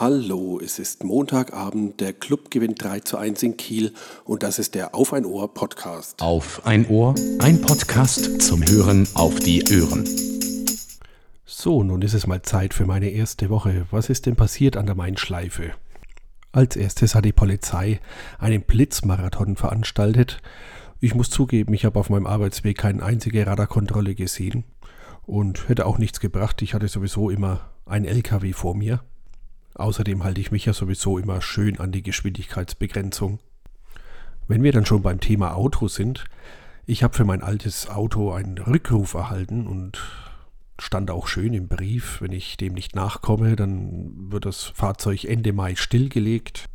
Hallo, es ist Montagabend, der Club gewinnt 3 zu 1 in Kiel und das ist der Auf ein Ohr Podcast. Auf ein Ohr, ein Podcast zum Hören auf die Ohren. So, nun ist es mal Zeit für meine erste Woche. Was ist denn passiert an der Main-Schleife? Als erstes hat die Polizei einen Blitzmarathon veranstaltet. Ich muss zugeben, ich habe auf meinem Arbeitsweg keine einzige Radarkontrolle gesehen und hätte auch nichts gebracht. Ich hatte sowieso immer ein LKW vor mir. Außerdem halte ich mich ja sowieso immer schön an die Geschwindigkeitsbegrenzung. Wenn wir dann schon beim Thema Auto sind, ich habe für mein altes Auto einen Rückruf erhalten und stand auch schön im Brief, wenn ich dem nicht nachkomme, dann wird das Fahrzeug Ende Mai stillgelegt,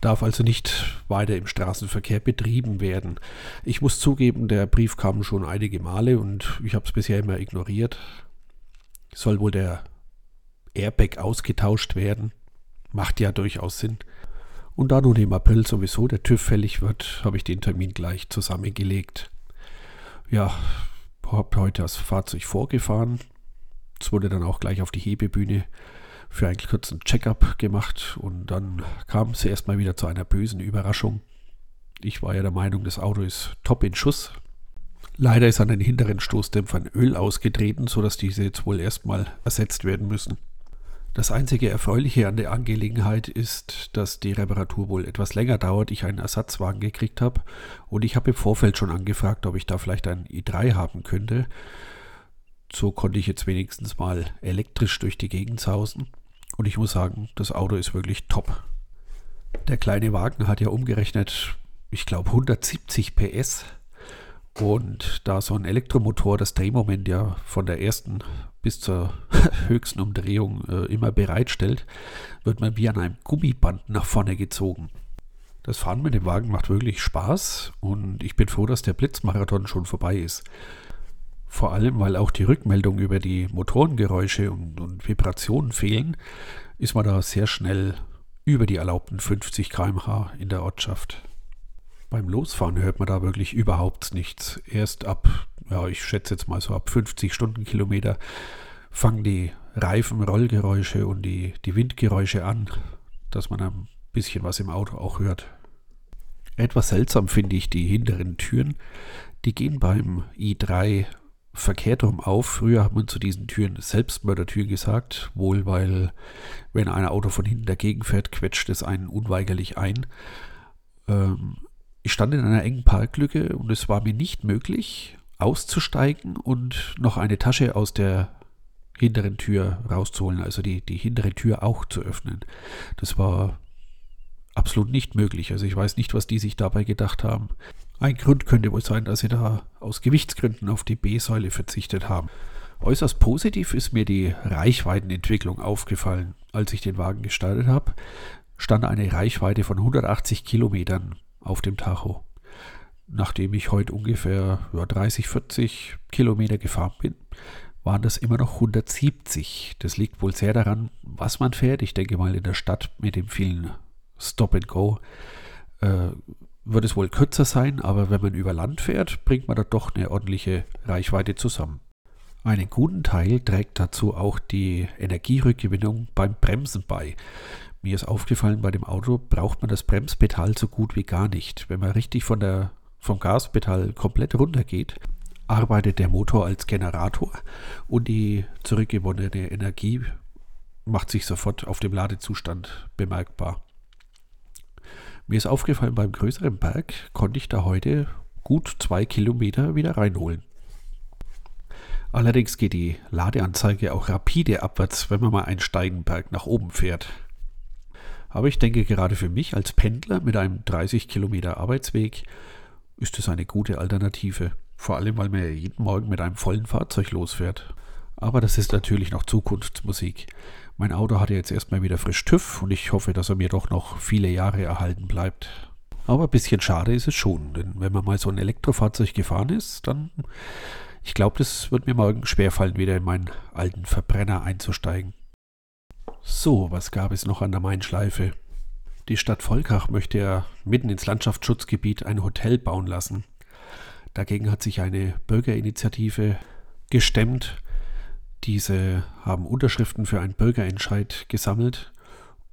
darf also nicht weiter im Straßenverkehr betrieben werden. Ich muss zugeben, der Brief kam schon einige Male und ich habe es bisher immer ignoriert. Soll wohl der Airbag ausgetauscht werden? Macht ja durchaus Sinn. Und da nun im April sowieso der TÜV fällig wird, habe ich den Termin gleich zusammengelegt. Ja, habe heute das Fahrzeug vorgefahren. Es wurde dann auch gleich auf die Hebebühne für einen kurzen Check-up gemacht und dann kam es erstmal wieder zu einer bösen Überraschung. Ich war ja der Meinung, das Auto ist top in Schuss. Leider ist an den hinteren Stoßdämpfern Öl ausgetreten, sodass diese jetzt wohl erstmal ersetzt werden müssen. Das einzige Erfreuliche an der Angelegenheit ist, dass die Reparatur wohl etwas länger dauert, ich einen Ersatzwagen gekriegt habe und ich habe im Vorfeld schon angefragt, ob ich da vielleicht einen i3 haben könnte. So konnte ich jetzt wenigstens mal elektrisch durch die Gegend sausen und ich muss sagen, das Auto ist wirklich top. Der kleine Wagen hat ja umgerechnet, ich glaube 170 PS und da so ein Elektromotor das Drehmoment ja von der ersten bis zur höchsten Umdrehung äh, immer bereitstellt, wird man wie an einem Gummiband nach vorne gezogen. Das Fahren mit dem Wagen macht wirklich Spaß und ich bin froh, dass der Blitzmarathon schon vorbei ist. Vor allem, weil auch die Rückmeldung über die Motorengeräusche und, und Vibrationen fehlen, ist man da sehr schnell über die erlaubten 50 km/h in der Ortschaft. Beim Losfahren hört man da wirklich überhaupt nichts. Erst ab, ja, ich schätze jetzt mal so ab 50 Stundenkilometer fangen die Reifenrollgeräusche und die, die Windgeräusche an, dass man ein bisschen was im Auto auch hört. Etwas seltsam finde ich die hinteren Türen. Die gehen beim i3 verkehrt rum auf. Früher hat man zu diesen Türen Selbstmördertüren gesagt, wohl weil, wenn ein Auto von hinten dagegen fährt, quetscht es einen unweigerlich ein. Ähm, ich stand in einer engen Parklücke und es war mir nicht möglich, auszusteigen und noch eine Tasche aus der hinteren Tür rauszuholen, also die, die hintere Tür auch zu öffnen. Das war absolut nicht möglich. Also ich weiß nicht, was die sich dabei gedacht haben. Ein Grund könnte wohl sein, dass sie da aus Gewichtsgründen auf die B-Säule verzichtet haben. Äußerst positiv ist mir die Reichweitenentwicklung aufgefallen. Als ich den Wagen gestartet habe, stand eine Reichweite von 180 Kilometern auf dem Tacho. Nachdem ich heute ungefähr ja, 30, 40 Kilometer gefahren bin, waren das immer noch 170. Das liegt wohl sehr daran, was man fährt. Ich denke mal, in der Stadt mit dem vielen Stop and Go äh, wird es wohl kürzer sein, aber wenn man über Land fährt, bringt man da doch eine ordentliche Reichweite zusammen. Einen guten Teil trägt dazu auch die Energierückgewinnung beim Bremsen bei. Mir ist aufgefallen, bei dem Auto braucht man das Bremspedal so gut wie gar nicht. Wenn man richtig von der, vom Gaspedal komplett runtergeht, arbeitet der Motor als Generator und die zurückgewonnene Energie macht sich sofort auf dem Ladezustand bemerkbar. Mir ist aufgefallen, beim größeren Berg konnte ich da heute gut zwei Kilometer wieder reinholen. Allerdings geht die Ladeanzeige auch rapide abwärts, wenn man mal einen steigen Berg nach oben fährt. Aber ich denke, gerade für mich als Pendler mit einem 30 Kilometer Arbeitsweg ist es eine gute Alternative. Vor allem, weil man ja jeden Morgen mit einem vollen Fahrzeug losfährt. Aber das ist natürlich noch Zukunftsmusik. Mein Auto hat ja jetzt erstmal wieder frisch TÜV und ich hoffe, dass er mir doch noch viele Jahre erhalten bleibt. Aber ein bisschen schade ist es schon, denn wenn man mal so ein Elektrofahrzeug gefahren ist, dann, ich glaube, das wird mir morgen schwerfallen, wieder in meinen alten Verbrenner einzusteigen. So, was gab es noch an der Main-Schleife? Die Stadt Volkach möchte ja mitten ins Landschaftsschutzgebiet ein Hotel bauen lassen. Dagegen hat sich eine Bürgerinitiative gestemmt. Diese haben Unterschriften für einen Bürgerentscheid gesammelt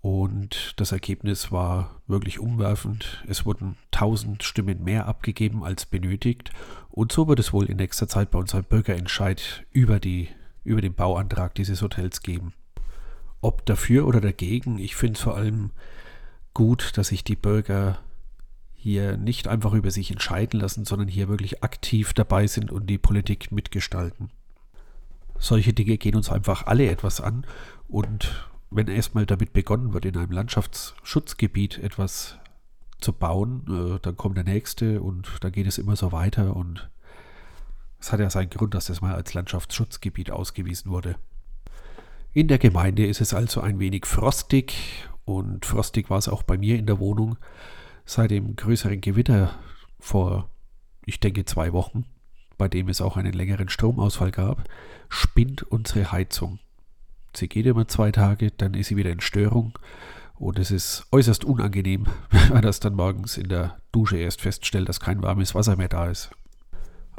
Und das Ergebnis war wirklich umwerfend. Es wurden 1000 Stimmen mehr abgegeben als benötigt. Und so wird es wohl in nächster Zeit bei uns ein Bürgerentscheid über, die, über den Bauantrag dieses Hotels geben. Ob dafür oder dagegen, ich finde es vor allem gut, dass sich die Bürger hier nicht einfach über sich entscheiden lassen, sondern hier wirklich aktiv dabei sind und die Politik mitgestalten. Solche Dinge gehen uns einfach alle etwas an und wenn erstmal damit begonnen wird, in einem Landschaftsschutzgebiet etwas zu bauen, äh, dann kommt der nächste und dann geht es immer so weiter und es hat ja seinen Grund, dass das mal als Landschaftsschutzgebiet ausgewiesen wurde. In der Gemeinde ist es also ein wenig frostig und frostig war es auch bei mir in der Wohnung seit dem größeren Gewitter vor, ich denke, zwei Wochen, bei dem es auch einen längeren Stromausfall gab, spinnt unsere Heizung. Sie geht immer zwei Tage, dann ist sie wieder in Störung. Und es ist äußerst unangenehm, wenn man das dann morgens in der Dusche erst feststellt, dass kein warmes Wasser mehr da ist.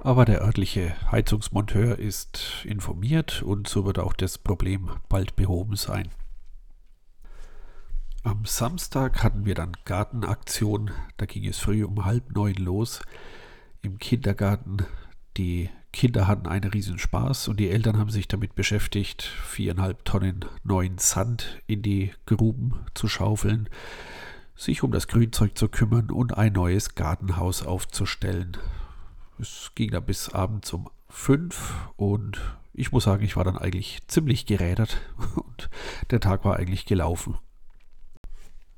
Aber der örtliche Heizungsmonteur ist informiert und so wird auch das Problem bald behoben sein. Am Samstag hatten wir dann Gartenaktion. Da ging es früh um halb neun los im Kindergarten. Die Kinder hatten einen riesen Spaß und die Eltern haben sich damit beschäftigt, viereinhalb Tonnen neuen Sand in die Gruben zu schaufeln, sich um das Grünzeug zu kümmern und ein neues Gartenhaus aufzustellen. Es ging dann bis abends um fünf und ich muss sagen, ich war dann eigentlich ziemlich gerädert und der Tag war eigentlich gelaufen.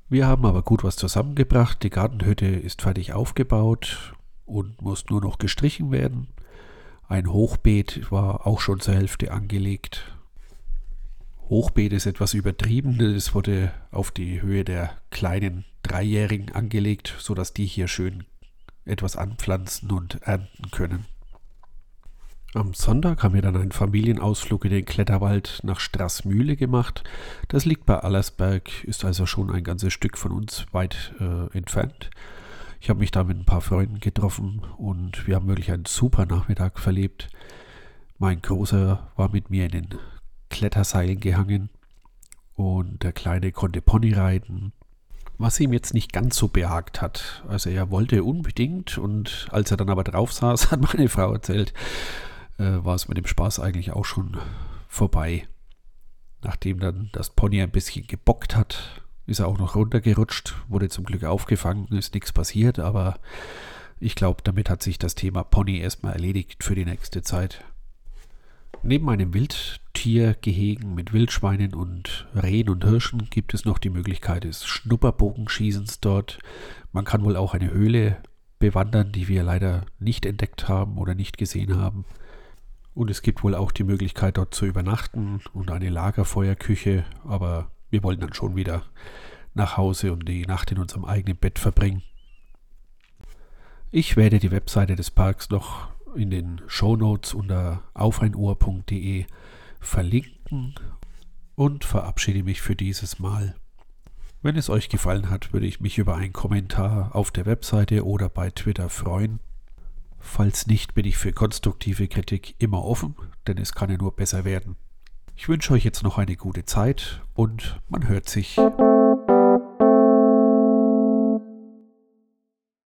Wir haben aber gut was zusammengebracht. Die Gartenhütte ist fertig aufgebaut und muss nur noch gestrichen werden. Ein Hochbeet war auch schon zur Hälfte angelegt. Hochbeet ist etwas übertrieben. Es wurde auf die Höhe der kleinen Dreijährigen angelegt, sodass die hier schön etwas anpflanzen und ernten können. Am Sonntag haben wir dann einen Familienausflug in den Kletterwald nach Straßmühle gemacht. Das liegt bei Allersberg, ist also schon ein ganzes Stück von uns weit äh, entfernt. Ich habe mich da mit ein paar Freunden getroffen und wir haben wirklich einen super Nachmittag verlebt. Mein Großer war mit mir in den Kletterseilen gehangen und der Kleine konnte Pony reiten, was ihm jetzt nicht ganz so behagt hat. Also er wollte unbedingt und als er dann aber drauf saß, hat meine Frau erzählt, äh, war es mit dem Spaß eigentlich auch schon vorbei. Nachdem dann das Pony ein bisschen gebockt hat, ist er auch noch runtergerutscht, wurde zum Glück aufgefangen, ist nichts passiert, aber ich glaube, damit hat sich das Thema Pony erstmal erledigt für die nächste Zeit. Neben einem Wildtiergehegen mit Wildschweinen und Rehen und Hirschen gibt es noch die Möglichkeit des Schnupperbogenschießens dort. Man kann wohl auch eine Höhle bewandern, die wir leider nicht entdeckt haben oder nicht gesehen haben. Und es gibt wohl auch die Möglichkeit, dort zu übernachten und eine Lagerfeuerküche, aber wir wollen dann schon wieder nach Hause und die Nacht in unserem eigenen Bett verbringen. Ich werde die Webseite des Parks noch in den Shownotes unter aufeinuhr.de verlinken und verabschiede mich für dieses Mal. Wenn es euch gefallen hat, würde ich mich über einen Kommentar auf der Webseite oder bei Twitter freuen. Falls nicht, bin ich für konstruktive Kritik immer offen, denn es kann ja nur besser werden. Ich wünsche euch jetzt noch eine gute Zeit und man hört sich.